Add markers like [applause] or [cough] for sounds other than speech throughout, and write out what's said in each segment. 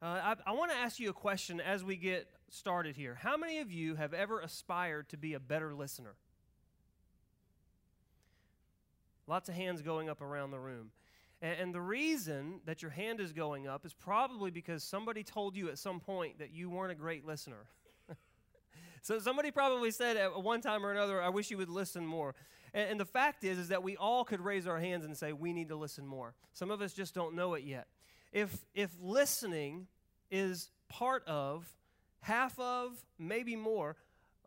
Uh, I, I want to ask you a question as we get started here. How many of you have ever aspired to be a better listener? Lots of hands going up around the room. And, and the reason that your hand is going up is probably because somebody told you at some point that you weren't a great listener. [laughs] so somebody probably said at one time or another, I wish you would listen more. And, and the fact is, is that we all could raise our hands and say, we need to listen more. Some of us just don't know it yet. If, if listening is part of, half of, maybe more,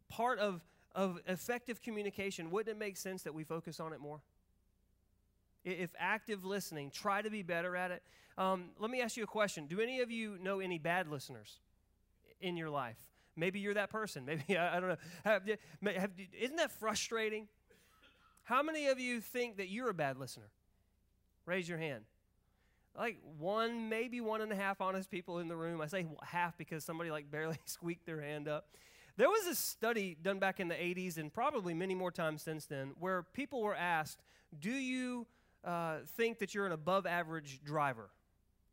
part of, of effective communication, wouldn't it make sense that we focus on it more? If active listening, try to be better at it. Um, let me ask you a question. Do any of you know any bad listeners in your life? Maybe you're that person. [laughs] Maybe, I, I don't know. Have, have, isn't that frustrating? How many of you think that you're a bad listener? Raise your hand. Like one, maybe one and a half honest people in the room. I say half because somebody like barely [laughs] squeaked their hand up. There was a study done back in the 80s and probably many more times since then where people were asked, Do you uh, think that you're an above average driver?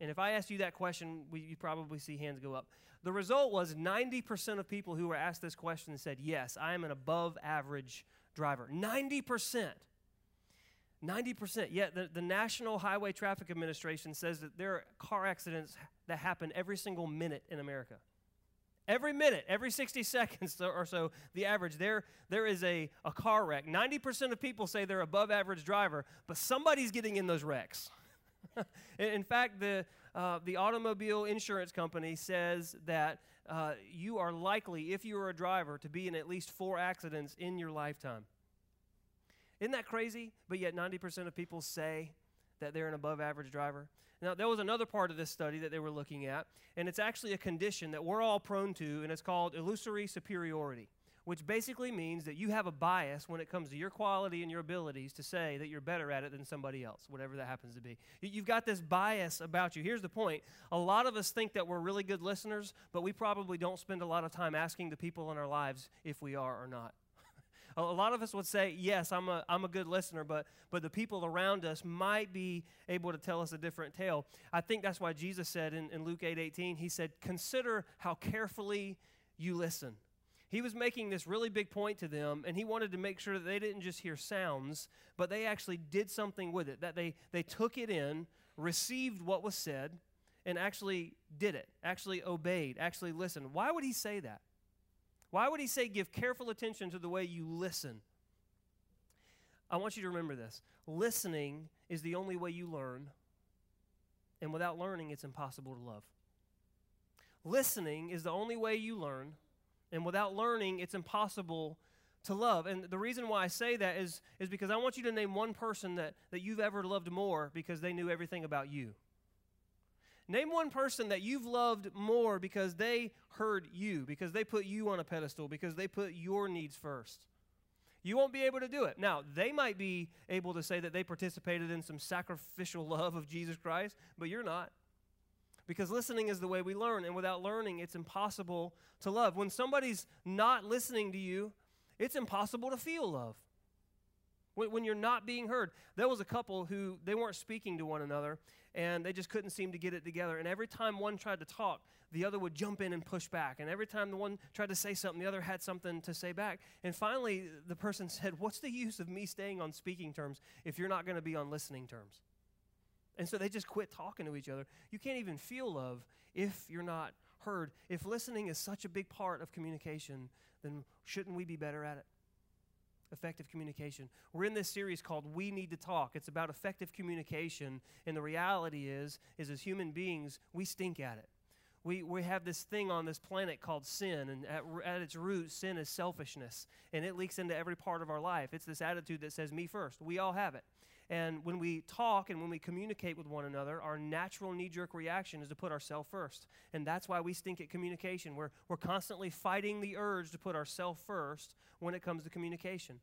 And if I asked you that question, we, you probably see hands go up. The result was 90% of people who were asked this question said, Yes, I am an above average driver. 90%. 90%. Yet the, the National Highway Traffic Administration says that there are car accidents that happen every single minute in America. Every minute, every 60 [laughs] seconds or so, the average, there, there is a, a car wreck. 90% of people say they're above average driver, but somebody's getting in those wrecks. [laughs] in fact, the, uh, the automobile insurance company says that uh, you are likely, if you are a driver, to be in at least four accidents in your lifetime. Isn't that crazy? But yet 90% of people say that they're an above average driver. Now, there was another part of this study that they were looking at, and it's actually a condition that we're all prone to, and it's called illusory superiority, which basically means that you have a bias when it comes to your quality and your abilities to say that you're better at it than somebody else, whatever that happens to be. You've got this bias about you. Here's the point a lot of us think that we're really good listeners, but we probably don't spend a lot of time asking the people in our lives if we are or not. A lot of us would say, yes, I'm a, I'm a good listener, but, but the people around us might be able to tell us a different tale. I think that's why Jesus said in, in Luke 8 18, he said, consider how carefully you listen. He was making this really big point to them, and he wanted to make sure that they didn't just hear sounds, but they actually did something with it, that they, they took it in, received what was said, and actually did it, actually obeyed, actually listened. Why would he say that? Why would he say, give careful attention to the way you listen? I want you to remember this listening is the only way you learn, and without learning, it's impossible to love. Listening is the only way you learn, and without learning, it's impossible to love. And the reason why I say that is, is because I want you to name one person that, that you've ever loved more because they knew everything about you. Name one person that you've loved more because they heard you, because they put you on a pedestal, because they put your needs first. You won't be able to do it. Now, they might be able to say that they participated in some sacrificial love of Jesus Christ, but you're not. Because listening is the way we learn, and without learning, it's impossible to love. When somebody's not listening to you, it's impossible to feel love when, you're not being heard. There was a couple who they weren't speaking to one another and they just couldn't seem to get it together. And every time one tried to talk, the other would jump in and push back. And every time the one tried to say something, the other had something to say back. And finally, the person [laughs] said, What's the use of me staying on speaking terms if you're not going to be on listening terms? And so they just quit talking to each other. You can't even feel love if you're not heard. If listening is such a big part of communication, then shouldn't we be better at it? Effective communication. We're in this series called We Need to Talk. It's about effective communication, and the reality is is as human beings, we stink at it. We, we have this thing on this planet called sin, and at, at its root, sin is selfishness, and it leaks into every part of our life. It's this attitude that says, Me first. We all have it. And when we talk and when we communicate with one another, our natural knee jerk reaction is to put ourselves first. And that's why we stink at communication. We're, we're constantly fighting the urge to put ourselves first when it comes to communication.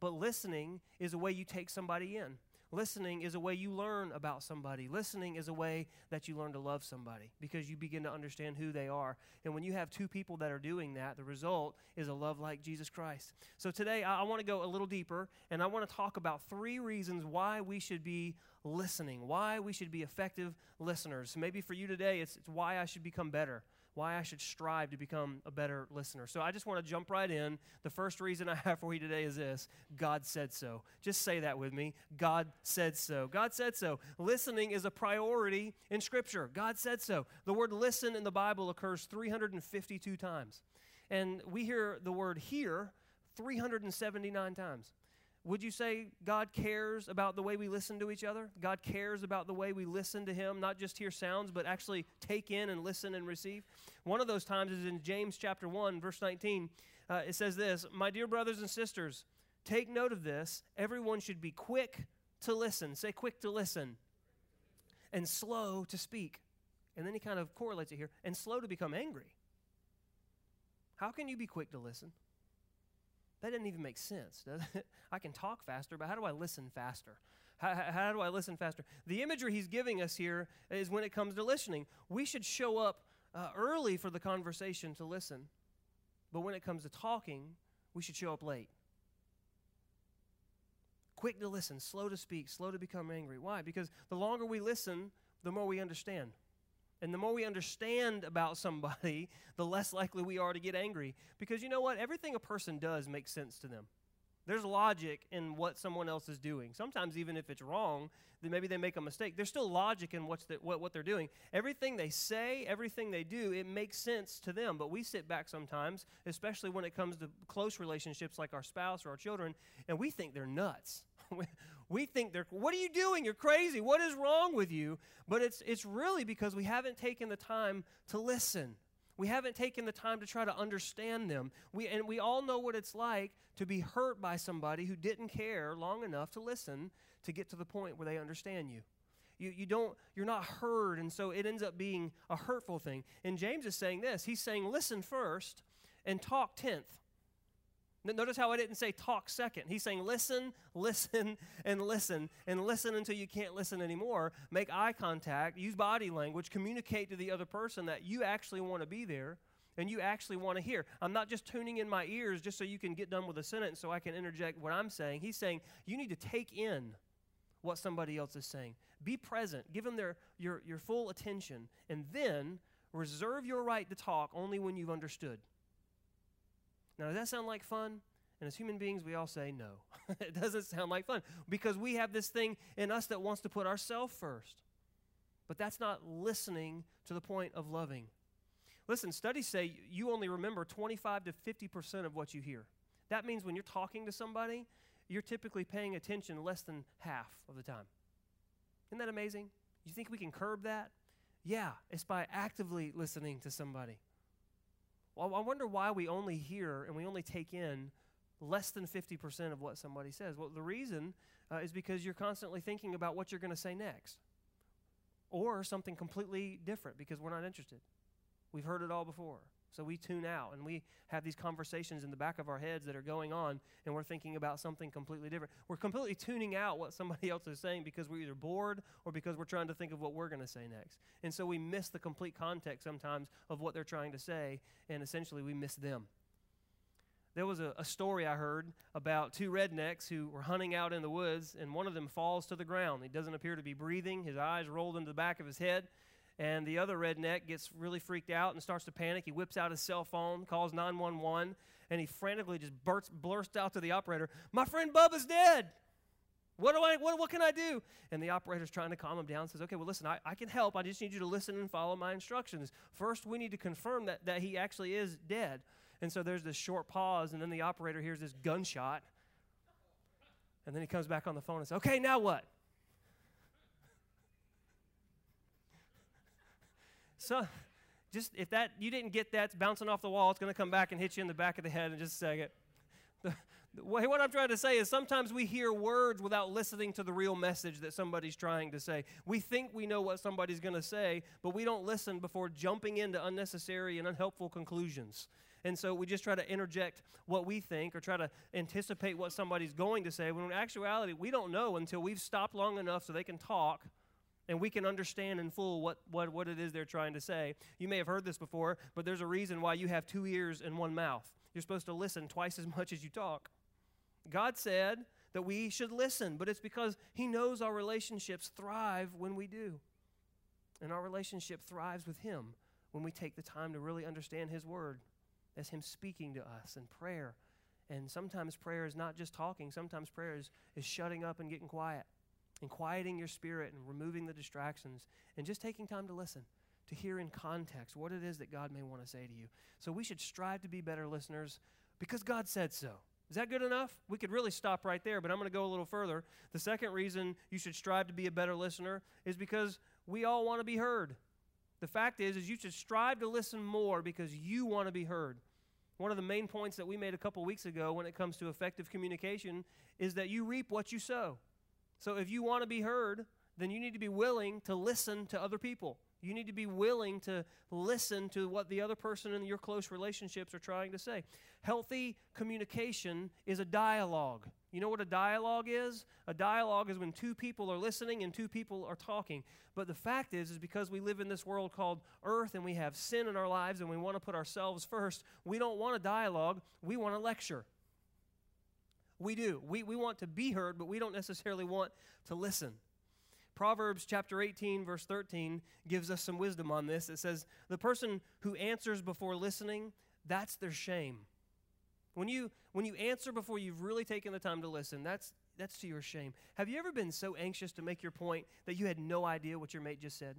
But listening is a way you take somebody in. Listening is a way you learn about somebody. Listening is a way that you learn to love somebody because you begin to understand who they are. And when you have two people that are doing that, the result is a love like Jesus Christ. So today, I, want to go a little deeper and I want to talk about three reasons why we should be listening, why we should be effective listeners. Maybe for you today, it's, it's why I should become better why I should strive to become a better listener. So I just want to jump right in. The first reason I have for you today is this God said so. Just say that with me. God said so. God said so. Listening is a priority in Scripture. God said so. The word listen in the Bible occurs 352 times. And we hear the word hear 379 times. Would you say God cares about the way we listen to each other? God cares about the way we listen to Him, not just hear sounds, but actually take in and listen and receive? One of those times is in James chapter 1, verse 19. Uh, it says this My dear brothers and sisters, take note of this. Everyone should be quick to listen. Say quick to listen. And slow to speak. And then he kind of correlates it here and slow to become angry. How can you be quick to listen? That doesn't even make sense, does it? [laughs] I can talk faster, but how do I listen faster? How, how, do I listen faster? The imagery he's giving us here is when it comes to listening. We should show up uh, early for the conversation to listen, but when it comes to talking, we should show up late. Quick to listen, slow to speak, slow to become angry. Why? Because the longer we listen, the more we understand. And the more we understand about somebody, [laughs] the less likely we are to get angry. Because you know what? Everything a person does makes sense to them. There's logic in what someone else is doing. Sometimes, even if it's wrong, then maybe they make a mistake. There's still logic in what's the, what, what they're doing. Everything they say, everything they do, it makes sense to them. But we sit back sometimes, especially when it comes to close relationships like our spouse or our children, and we think they're nuts. [laughs] we think they're, what are you doing? You're crazy. What is wrong with you? But it's, it's really because we haven't taken the time to listen. We haven't taken the time to try to understand them. We, and we all know what it's like to be hurt by somebody who didn't care long enough to listen to get to the point where they understand you. You, you don't, you're not heard, and so it ends up being a hurtful thing. And James is saying this. He's saying, listen first and talk tenth. Notice how I didn't say talk second. He's saying listen, [laughs] listen, and listen, and listen until you can't listen anymore. Make eye contact, use body language, communicate to the other person that you actually want to be there and you actually want to hear. I'm not just tuning in my ears just so you can get done with a sentence so I can interject what I'm saying. He's saying you need to take in what somebody else is saying. Be present, give them their, your, your full attention, and then reserve your right to talk only when you've understood. Now, does that sound like fun? And as human beings, we all say no. [laughs] it doesn't sound like fun because we have this thing in us that wants to put ourselves first. But that's not listening to the point of loving. Listen, studies say you only remember 25 to 50% of what you hear. That means when you're talking to somebody, you're typically paying attention less than half of the time. Isn't that amazing? You think we can curb that? Yeah, it's by actively listening to somebody. Well, I wonder why we only hear and we only take in less than 50% of what somebody says. Well, the reason uh, is because you're constantly thinking about what you're going to say next or something completely different because we're not interested. We've heard it all before. So we tune out and we have these conversations in the back of our heads that are going on and we're thinking about something completely different. We're completely tuning out what somebody [laughs] else is saying because we're either bored or because we're trying to think of what we're going to say next. And so we miss the complete context sometimes of what they're trying to say and essentially we miss them. There was a, a story I heard about two rednecks who were hunting out in the woods and one of them falls to the ground. He doesn't appear to be breathing, his eyes rolled into the back of his head and the other redneck gets really freaked out and starts to panic. He whips out his cell phone, calls 911, and he frantically just bursts, blurts out to the operator, My friend Bubba's dead. What do I what, what can I do? And the operator's trying to calm him down says, Okay, well listen, I, I can help. I just need you to listen and follow my instructions. First, we need to confirm that, that he actually is dead. And so there's this short pause, and then the operator hears this gunshot. And then he comes back on the phone and says, Okay, now what? So, just if that you didn't get that, it's bouncing off the wall. It's going to come back and hit you in the back of the head in just a second. The, the, what I'm trying to say is sometimes we hear words without listening to the real message that somebody's trying to say. We think we know what somebody's going to say, but we don't listen before jumping into unnecessary and unhelpful conclusions. And so we just try to interject what we think or try to anticipate what somebody's going to say. When in actuality, we don't know until we've stopped long enough so they can talk and we can understand in full what, what, what it is they're trying to say. You may have heard this before, but there's a reason why you have two ears and one mouth. You're supposed to listen twice as [laughs] much as you talk. God said that we should listen, but it's because He knows our relationships thrive when we do. And our relationship thrives with Him when we take the time to really understand His Word as Him speaking to us in prayer. And sometimes prayer is not just talking, sometimes prayer is, is shutting up and getting quiet and quieting your spirit and removing the distractions and just taking time to listen, to hear in context what it is that God may want to say to you. So we should strive to be better listeners because God said so. Is that good enough? We could really stop right there, but I'm going to go a little further. The second reason you should strive to be a better listener is because we all want to be heard. The fact is is you should strive to listen more because you want to be heard. One of the main points that we made a couple weeks ago when it comes to effective communication is that you reap what you sow. So if you want to be heard, then you need to be willing to listen to other people. You need to be willing to listen to what the other person in your close relationships are trying to say. Healthy communication is a dialogue. You know what a dialogue is? A dialogue is when two people are listening and two people are talking. But the fact is is because we live in this world called earth and we have sin in our lives and we want to put ourselves first, we don't want a dialogue, we want a lecture. We do. We, we want to be heard, but we don't necessarily want to listen. Proverbs chapter 18, verse 13, gives us some wisdom on this. It says, The person who answers before listening, that's their shame. When you, when you answer before you've really taken the time to listen, that's, that's to your shame. Have you ever been so anxious to make your point that you had no idea what your mate just said?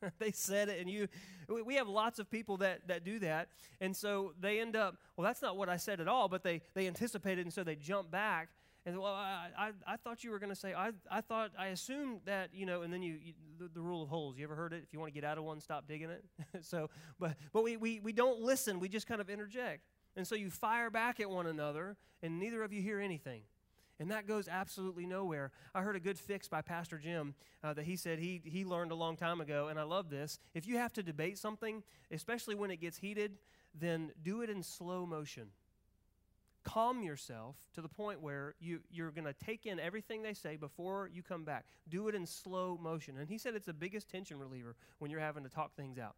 [laughs] they said it and you we have lots of people that that do that. And so they end up well that's not what i said at all but they they anticipated and so they jump back and well i i, I thought you were going to say i i thought i assumed that you know and then you, you the, the, rule of holes. You ever heard it? If you want to get out of one stop digging it. [laughs] So but but we, we we don't listen. We just kind of interject. And so you fire back at one another and neither of you hear anything and that goes absolutely nowhere. I heard a good fix by Pastor Jim uh, that he said he, he learned a long time ago, and I love this. If you have to debate something, especially when it gets heated, then do it in slow motion. Calm yourself to the point where you, you're going to take in everything they say before you come back. Do it in slow motion. And he said it's the biggest tension reliever when you're having to talk things out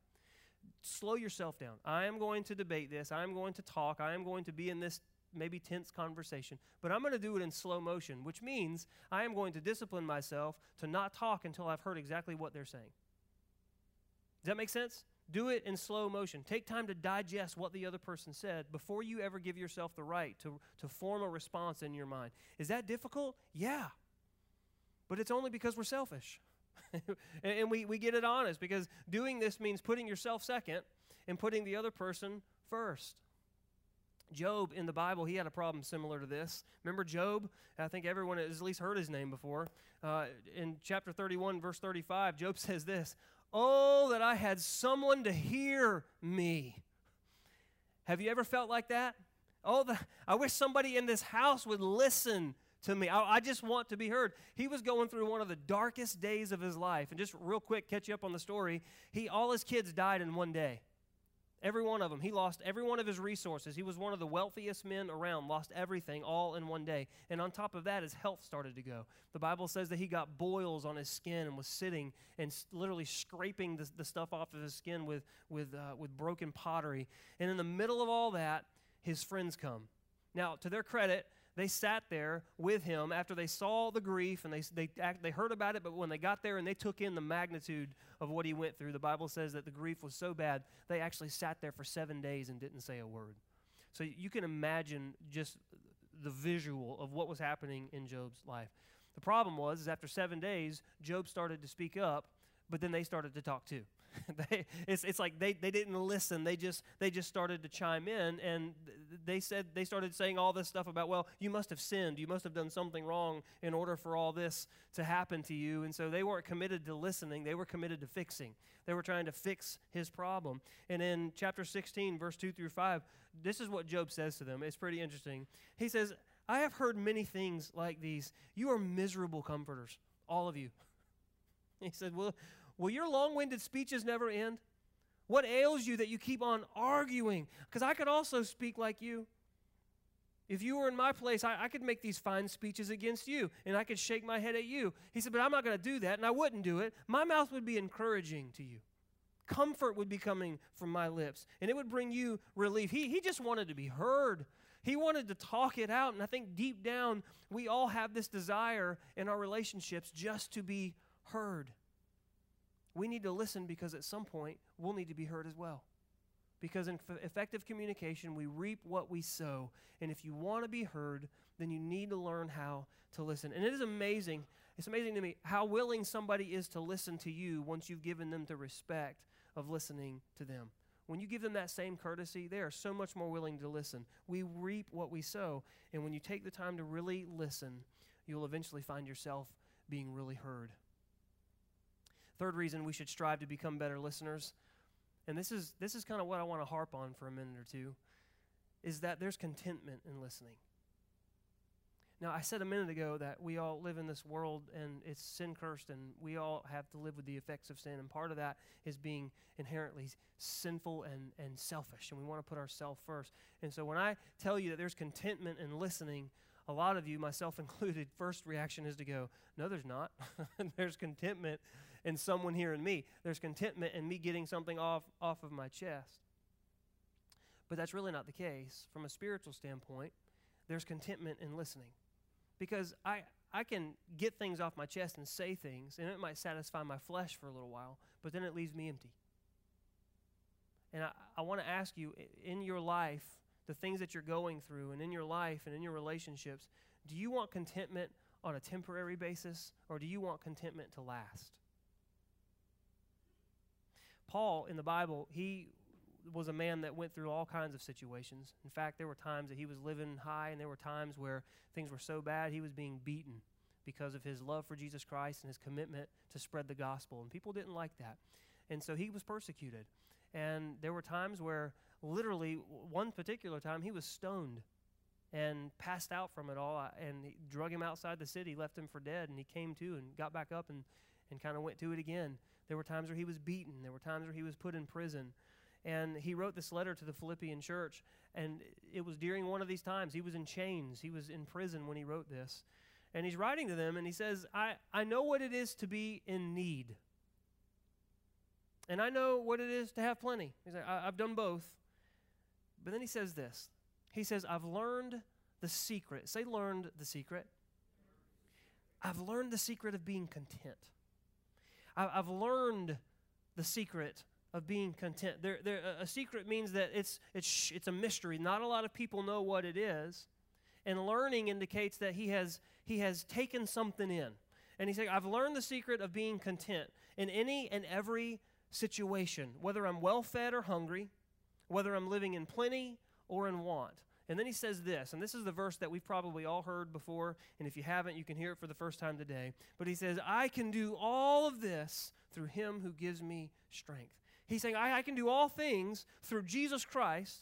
slow yourself down. I am going to debate this. I am going to talk. I am going to be in this maybe tense conversation, but I'm going to do it in slow motion, which means I am going to discipline myself to not talk until I've heard exactly what they're saying. Does that make sense? Do it in slow motion. Take time to digest what the other person said before you ever give yourself the right to, to form a response in your mind. Is that difficult? Yeah. But it's only because we're selfish. [laughs] and, we, we get it honest because doing this means putting yourself second and putting the other person first. Job in the Bible, he had a problem similar to this. Remember Job? I think everyone has at least heard his name before. Uh, in chapter 31, verse 35, Job [laughs] says this Oh, that I had someone to hear me. Have you ever felt like that? Oh, the, I wish somebody in this house would listen to me. I, I, just want to be heard. He was going through one of the darkest days of his life. And just real quick, catch you up on the story. He all his kids died in one day. Every one of them. He lost every one of his resources. He was one of the wealthiest men around, lost everything all in one day. And on top of that, his health started to go. The Bible says that he got boils on his skin and was sitting and literally scraping the, the stuff off of his skin with, with, uh, with broken pottery. And in the middle of all that, his friends come. Now, to their credit, they sat there with him after they saw the grief and they, they, they heard about it, but when they got there and they took in the magnitude of what he went through, the Bible says that the grief was so bad, they actually sat there for seven days and didn't say a word. So you can imagine just the visual of what was happening in Job's life. The problem was, is after seven days, Job started to speak up, but then they started to talk too. [laughs] they, it's, it's like they, they didn't listen. They just, they just started to chime in, and they said they started saying all this stuff about, well, you must have sinned. You must have done something wrong in order for all this to happen to you. And so they weren't committed to listening. They were committed to fixing. They were trying to fix his problem. And in chapter 16, verse 2 through 5, this is what Job says to them. It's pretty interesting. He says, I have heard many things like these. You are miserable comforters, all of you. [laughs] He said, Well, Will your long winded speeches never end? What ails you that you keep on arguing? Because I could also speak like you. If you were in my place, I, I, could make these fine speeches against you and I could shake my head at you. He said, But I'm not going to do that, and I wouldn't do it. My mouth would be encouraging to you. Comfort would be coming from my lips, and it would bring you relief. He, he just wanted to be heard. He wanted to talk it out, and I think deep down, we all have this desire in our relationships just to be heard. We need to listen because at some point, we'll need to be heard as well. Because in f- effective communication, we reap what we sow. And if you want to be heard, then you need to learn how to listen. And it is amazing. It's amazing to me how willing somebody is to listen to you once you've given them the respect of listening to them. When you give them that same courtesy, they are so much more willing to listen. We reap what we sow. And when you take the time to really listen, you'll eventually find yourself being really heard. Third reason we should strive to become better listeners and this is this is kind of what I want to harp on for a minute or two, is that there's contentment in listening. Now, I said a minute ago that we all live in this world and it's sin cursed, and we all have to live with the effects of sin. And part of that is being inherently sinful and, and selfish, and we want to put ourselves first. And so, when I tell you that there's contentment in listening, a lot of you, myself [laughs] included, first reaction is to go, No, there's not. [laughs] there's contentment in someone hearing me. There's contentment in me getting something off, off of my chest. But that's really not the case. From a spiritual standpoint, there's contentment in listening. Because I, I can get things off my chest and say things, and it might satisfy my flesh for a little while, but then it leaves me empty. And I, I want to ask you in your life, the things that you're going through, and in your life and in your relationships, do you want contentment on a temporary basis, or do you want contentment to last? Paul in the Bible, he was a man that went through all kinds of situations. In fact, there were times that he was living high, and there were times where things were so bad he was being beaten because of his love for Jesus Christ and his commitment to spread the gospel. And people didn't like that. And so he was persecuted. And there were times where, literally, one particular time, he was stoned and passed out from it all. Uh, and drug him outside the city, left him for dead. And he came to and got back up and, and kind of went to it again. There were times where he was beaten. There were times where he was put in prison. And he wrote this letter to the Philippian church. And it was during one of these times. He was in chains, he was in prison when he wrote this. And he's writing to them and he says, I, I know what it is to be in need. And I know what it is to have plenty. He's like, I've done both. But then he says this He says, I've learned the secret. Say, learned the secret. I've learned the secret of being content. I've learned the secret of being content. There, there, a secret means that it's, it's, it's a mystery. Not a lot of people know what it is. And learning indicates that he has, he has taken something in. And he said, I've learned the secret of being content in any and every situation, whether I'm well fed or hungry, whether I'm living in plenty or in want. And then he says this, and this is the verse that we've probably all heard before, and if you haven't, you can hear it for the first time today. But he says, I can do all of this through him who gives me strength. He's saying, I, I can do all things through Jesus Christ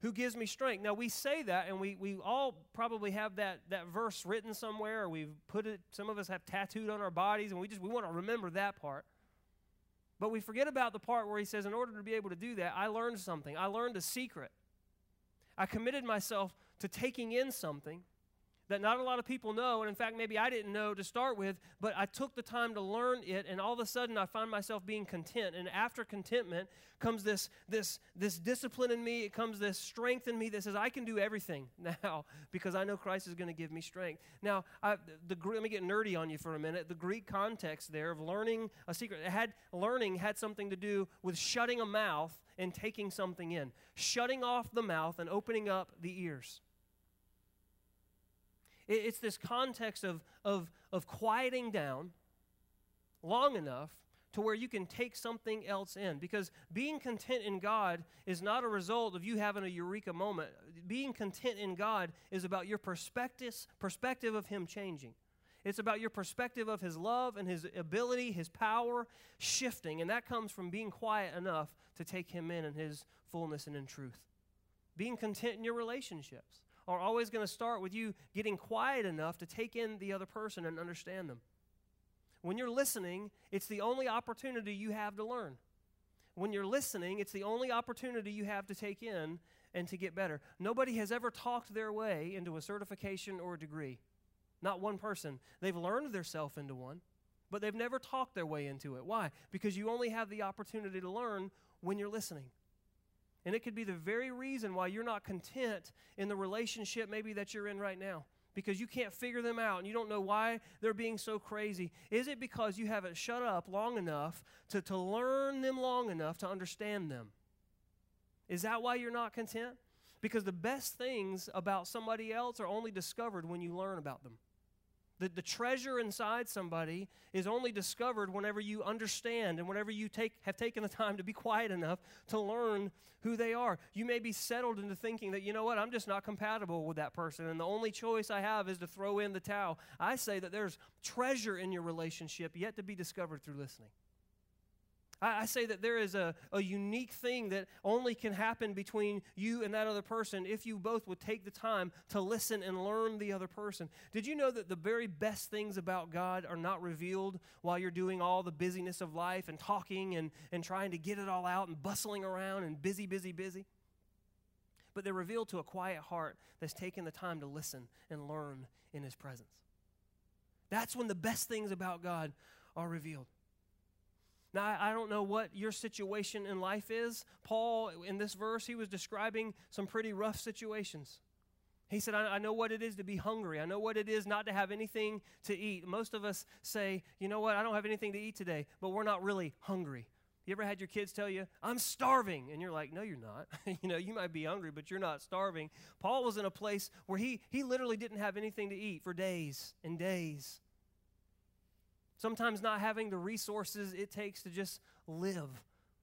who gives me strength. Now, we say that, and we, we all probably have that, that verse written somewhere, or we've put it, some of us have tattooed on our bodies, and we just we want to remember that part. But we forget about the part where he says, in order to be able to do that, I learned something. I learned a secret. I committed myself to taking in something that not a lot of people know, and in fact, maybe I didn't know to start with, but I took the time to learn it, and all of a sudden I find myself being content. And after contentment comes this, this, this discipline in me, it comes this strength in me that says, I can do everything [laughs] now because I know Christ is going to give me strength. Now, I, the, let me get nerdy on you for a minute. The Greek context there of learning a secret, it had, learning had something to do with shutting a mouth and taking something in, shutting off the mouth and opening up the ears. It's this context of, of, of quieting down long enough to where you can take something else in. Because being content in God is not a result of you having a eureka moment. Being content in God is about your perspective, perspective of Him changing. It's about your perspective of His love and His ability, His power shifting. And that comes from being quiet enough to take Him in in His fullness and in truth. Being content in your relationships are always going to start with you getting quiet enough to take in the other person and understand them. When you're listening, it's the only opportunity you have to learn. when you're listening, it's the only opportunity you have to take in and to get better. Nobody has ever talked their way into a certification or a degree. Not one person. They've learned themselves into one, but they've never talked their way into it. Why? Because you only have the opportunity to learn when you're listening. And it could be the very reason why you're not content in the relationship maybe that you're in right now because you can't figure them out and you don't know why they're being so crazy? Is it because you haven't shut up long enough to, to learn them long enough to understand them? Is that why you're not content? Because the best things about somebody else are only discovered when you learn about them. The, the treasure inside somebody is only discovered whenever you understand and whenever you take, have taken the [laughs] time to be quiet enough to learn who they are. You may be settled into thinking that, you know what, I'm just not compatible with that person, and the only choice I have is to throw in the towel. I say that there's treasure in your relationship yet to be discovered through listening. I, I say that there is a, a unique thing that only can happen between you and that other person if you both would take the time to listen and learn the other person. Did you know that the very best things about God are not revealed while you're doing all the busyness of life and talking and, and trying to get it all out and bustling around and busy, busy, busy? But they're revealed to a quiet heart that's taken the time to listen and learn in His presence. That's when the best things about God are revealed. Now, I don't know what your situation in life is. Paul, in this verse, he was describing some pretty rough situations. He said, I, I, know what it is to be hungry. I know what it is not to have anything to eat. Most of us say, you know what, I don't have anything to eat today, but we're not really hungry. You ever had your kids tell you, I'm starving? And you're like, no, you're not. [laughs] you know, you might be hungry, but you're not starving. Paul was in a place where he, he literally didn't have anything to eat for days and days. Sometimes not having the resources it takes to just live,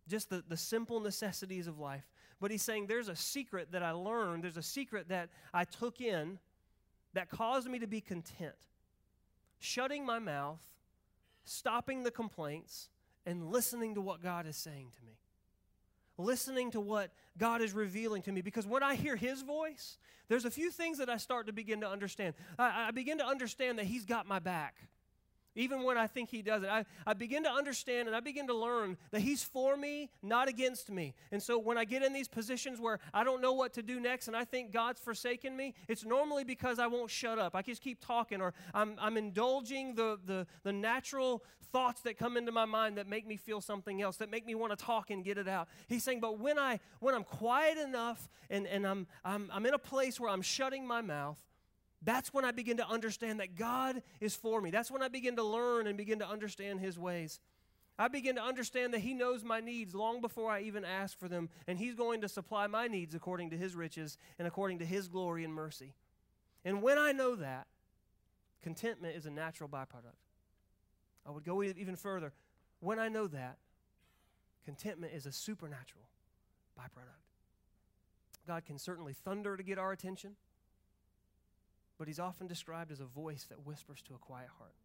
just the, the simple necessities of life. But he's saying there's a secret that I learned, there's a secret that I took in that caused me to be content. Shutting my mouth, stopping the complaints, and listening to what God is saying to me. Listening to what God is revealing to me. Because when I hear His voice, there's a few things that I start to begin to understand. I, I begin to understand that He's got my back. Even when I think he doesn't, I, I begin to understand and I begin to learn that he's for me, not against me. And so when I get in these positions where I don't know what to do next and I think God's forsaken me, it's normally because I won't shut up. I just keep talking or I'm, I'm indulging the, the, the natural thoughts that come into my mind that make me feel something else, that make me want to talk and get it out. He's saying, but when, I, when I'm quiet enough and, and I'm, I'm, I'm in a place where I'm shutting my mouth, that's when I begin to understand that God is for me. That's when I begin to learn and begin to understand His ways. I begin to understand that He knows my needs long before I even ask for them, and He's going to supply my needs according to His riches and according to His glory and mercy. And when I know that, contentment is a natural byproduct. I would go even further. When I know that, contentment is a supernatural byproduct. God can certainly thunder to get our attention but he's often described as a voice that whispers to a quiet heart.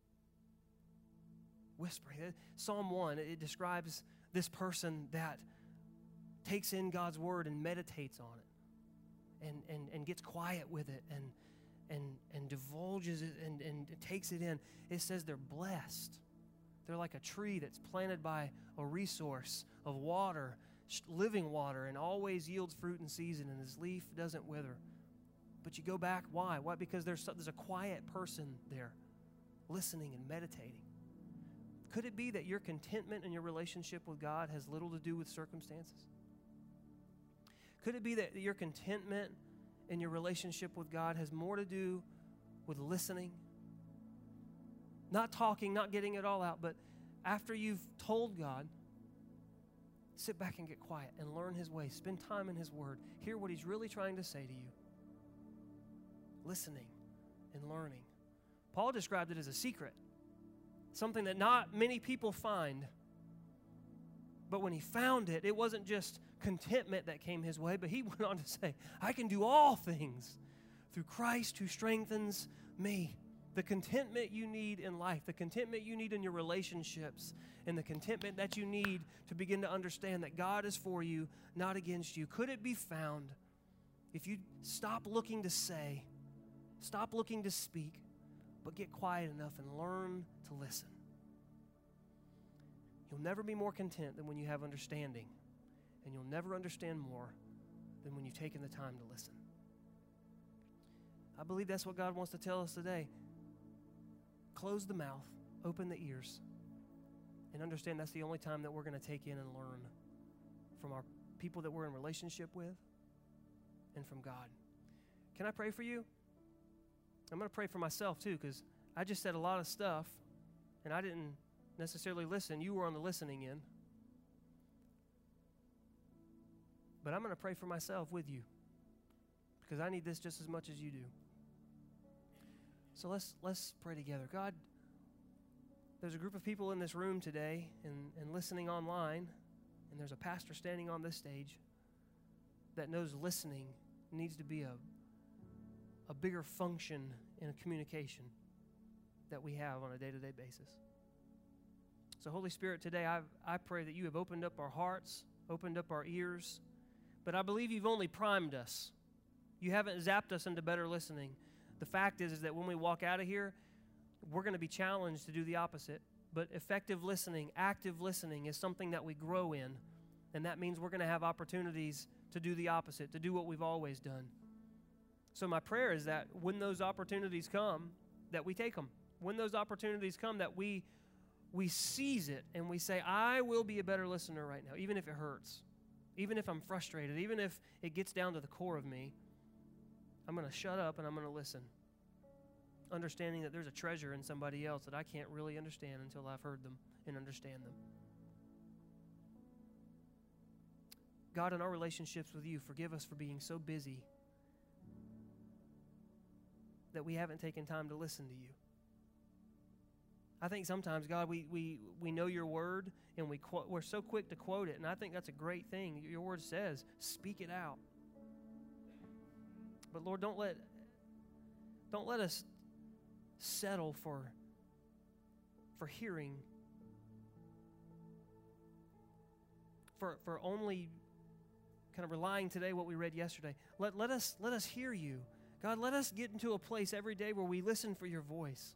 Whispering. Psalm 1, it describes this person that takes in God's word and meditates on it and, and, and gets quiet with it and, and, and divulges it and, and takes it in. It says they're blessed. They're like a tree that's planted by a resource of water, living water, and always yields fruit in season, and his leaf doesn't wither. But you go back, why? Why? Because there's, there's a quiet person there listening and meditating. Could it be that your contentment in your relationship with God has little to do with circumstances? Could it be that your contentment in your relationship with God has more to do with listening? Not talking, not getting it all out, but after you've told God, sit back and get quiet and learn His ways. Spend time in His Word. Hear what He's really trying to say to you listening and learning. Paul described it as a secret, something that not many people find. But when he found it, it wasn't just contentment that came his way, but he [laughs] went on to say, I can do all things through Christ who strengthens me. The contentment you need in life, the contentment you need in your relationships, and the contentment that you need to begin to understand that God is for you, not against you. Could it be found if you stop looking to say, Stop looking to speak, but get quiet enough and learn to listen. You'll never be more content than when you have understanding And you'll never understand more than when you've taken the time to listen. I believe that's what God wants to tell us today. Close the mouth, open the ears, and understand that's the only time that we're going to take in and learn from our people that we're in relationship with and from God. Can I pray for you? I'm going to pray for myself too because I just said a lot of stuff and I didn't necessarily listen. You were on the listening end. But I'm going to pray for myself with you because I need this just as much as you do. So let's let's pray together. God, there's a group of people in this room today and, and listening online, and there's a pastor standing on this stage that knows listening needs to be a, a bigger function in a communication that we have on a day to day basis. So, Holy Spirit, today I, I pray that you have opened up our hearts, opened up our ears, but I believe you've only primed us. You haven't zapped us into better listening. The fact is, is that when we walk out of here, we're going to be challenged to do the opposite. But effective listening, active listening, is something that we grow in. And that means we're going to have opportunities to do the opposite, to do what we've always done. So, my prayer is that when those opportunities come, that we take them. When those opportunities come, that we we seize it and we say, I will be a better listener right now, even if it hurts, even if I'm frustrated, even if it gets down to the core of me. I'm going to shut up and I'm going to listen. Understanding that there's a treasure in somebody else that I can't really understand until I've heard them and understand them. God, in our relationships with you, forgive us for being so busy that we haven't taken time to listen to you. I think sometimes, God, we, we, we know your word and we we're so quick to quote it, and I think that's a great thing. Your word says, speak it out. But Lord, don't let, don't let us settle for, for hearing, for, for only kind of relying today what we read yesterday. Let, let, us, let us hear you. God, let us get into a place every day where we listen for your voice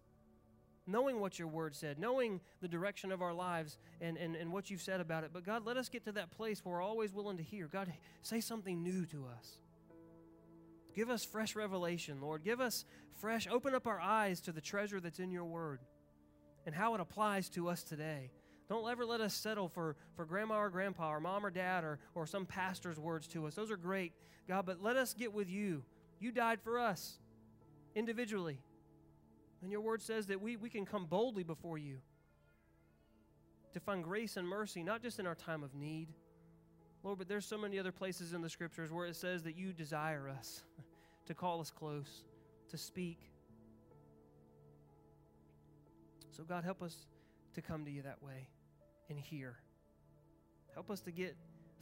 knowing what your word said, knowing the direction of our lives and, and, and what you've said about it. But God, let us get to that place where we're always willing to hear. God, say something new to us. Give us fresh revelation, Lord. Give us fresh, open up our eyes to the treasure that's in your word and how it applies to us today. Don't ever let us settle for, for grandma or grandpa or mom or dad or, or some pastor's words to us. Those are great, God, but let us get with you. You died for us individually. And your word says that we, we can come boldly before you to find grace and mercy, not just in our time of need. Lord, but there's so many other places in the scriptures where it says that you desire us [laughs] to call us close, to speak. So, God, help us to come to you that way and hear. Help us to get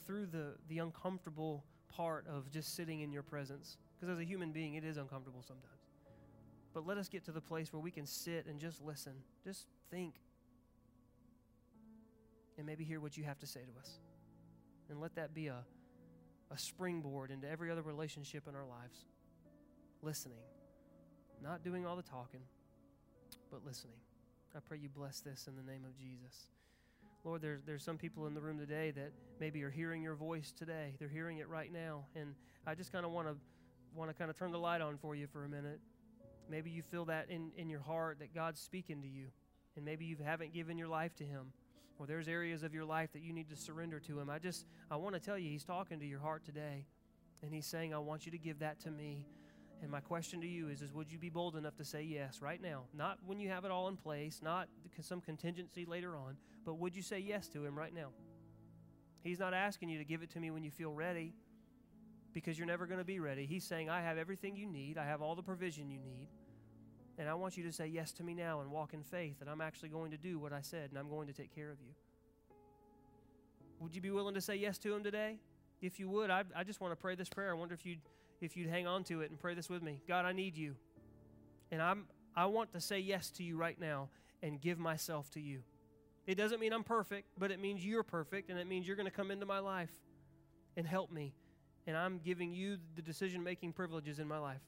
through the, the uncomfortable part of just sitting in your presence. Because as a human being, it is uncomfortable sometimes. But let us get to the place where we can sit and just listen, just think, and maybe hear what you have to say to us. And let that be a, a springboard into every other relationship in our lives. Listening, not doing all the talking, but listening. I pray you bless this in the name of Jesus. Lord, there's, there's some people in the room today that maybe are hearing your voice today. They're hearing it right now. And I just kind of want to want to kind of turn the light on for you for a minute Maybe you feel that in, in your heart that God's speaking to you, and maybe you haven't given your life to Him, or there's areas of your life that you need to surrender to Him. I just, I want to tell you, He's talking to your heart today, and He's saying, I want you to give that to me. And my question to you is, is would you be bold enough to say yes right now? Not when you have it all in place, not some contingency later on, but would you say yes to Him right now? He's not asking you to give it to me when you feel ready because you're never going to be ready. He's saying, I have everything you need, I have all the provision you need. And I want you to say yes to me now and walk in faith that I'm actually going to do what I said and I'm going to take care of you. Would you be willing to say yes to him today? If you would, I, I just want to pray this prayer. I wonder if you'd, if you'd hang on to it and pray this with me. God, I need you. And I'm, I want to say yes to you right now and give myself to you. It doesn't mean I'm perfect, but it means you're perfect, and it means you're going to come into my life and help me. And I'm giving you the decision making privileges in my life.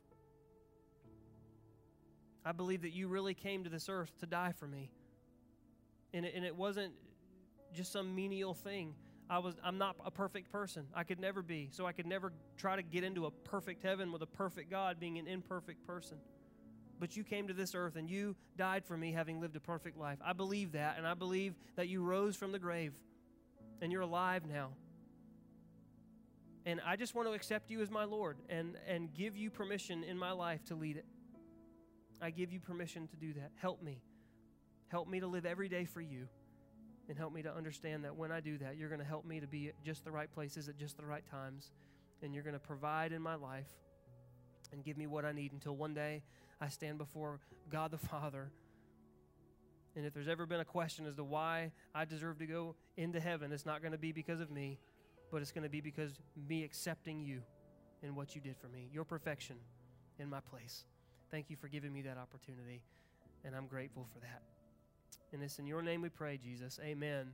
I believe that you really came to this earth to die for me. And it, and it wasn't just some menial thing. I was I'm not a perfect person. I could never be. So I could never try to get into a perfect heaven with a perfect God being an imperfect person. But you came to this earth and you died for me having lived a perfect life. I believe that and I believe that you rose from the grave and you're alive now. And I just want to accept you as my Lord and, and give you permission in my life to lead it. I give you permission to do that. Help me. Help me to live every day for you. And help me to understand that when I do that, you're going to help me to be at just the right places at just the right times. And you're going to provide in my life and give me what I need until one day I stand before God the [laughs] Father. And if there's ever been a question as to why I deserve to go into heaven, it's not going to be because of me but it's going to be because me accepting you and what you did for me, your perfection in my place. Thank you for giving me that opportunity, and I'm grateful for that. And it's in your name we pray, Jesus. Amen.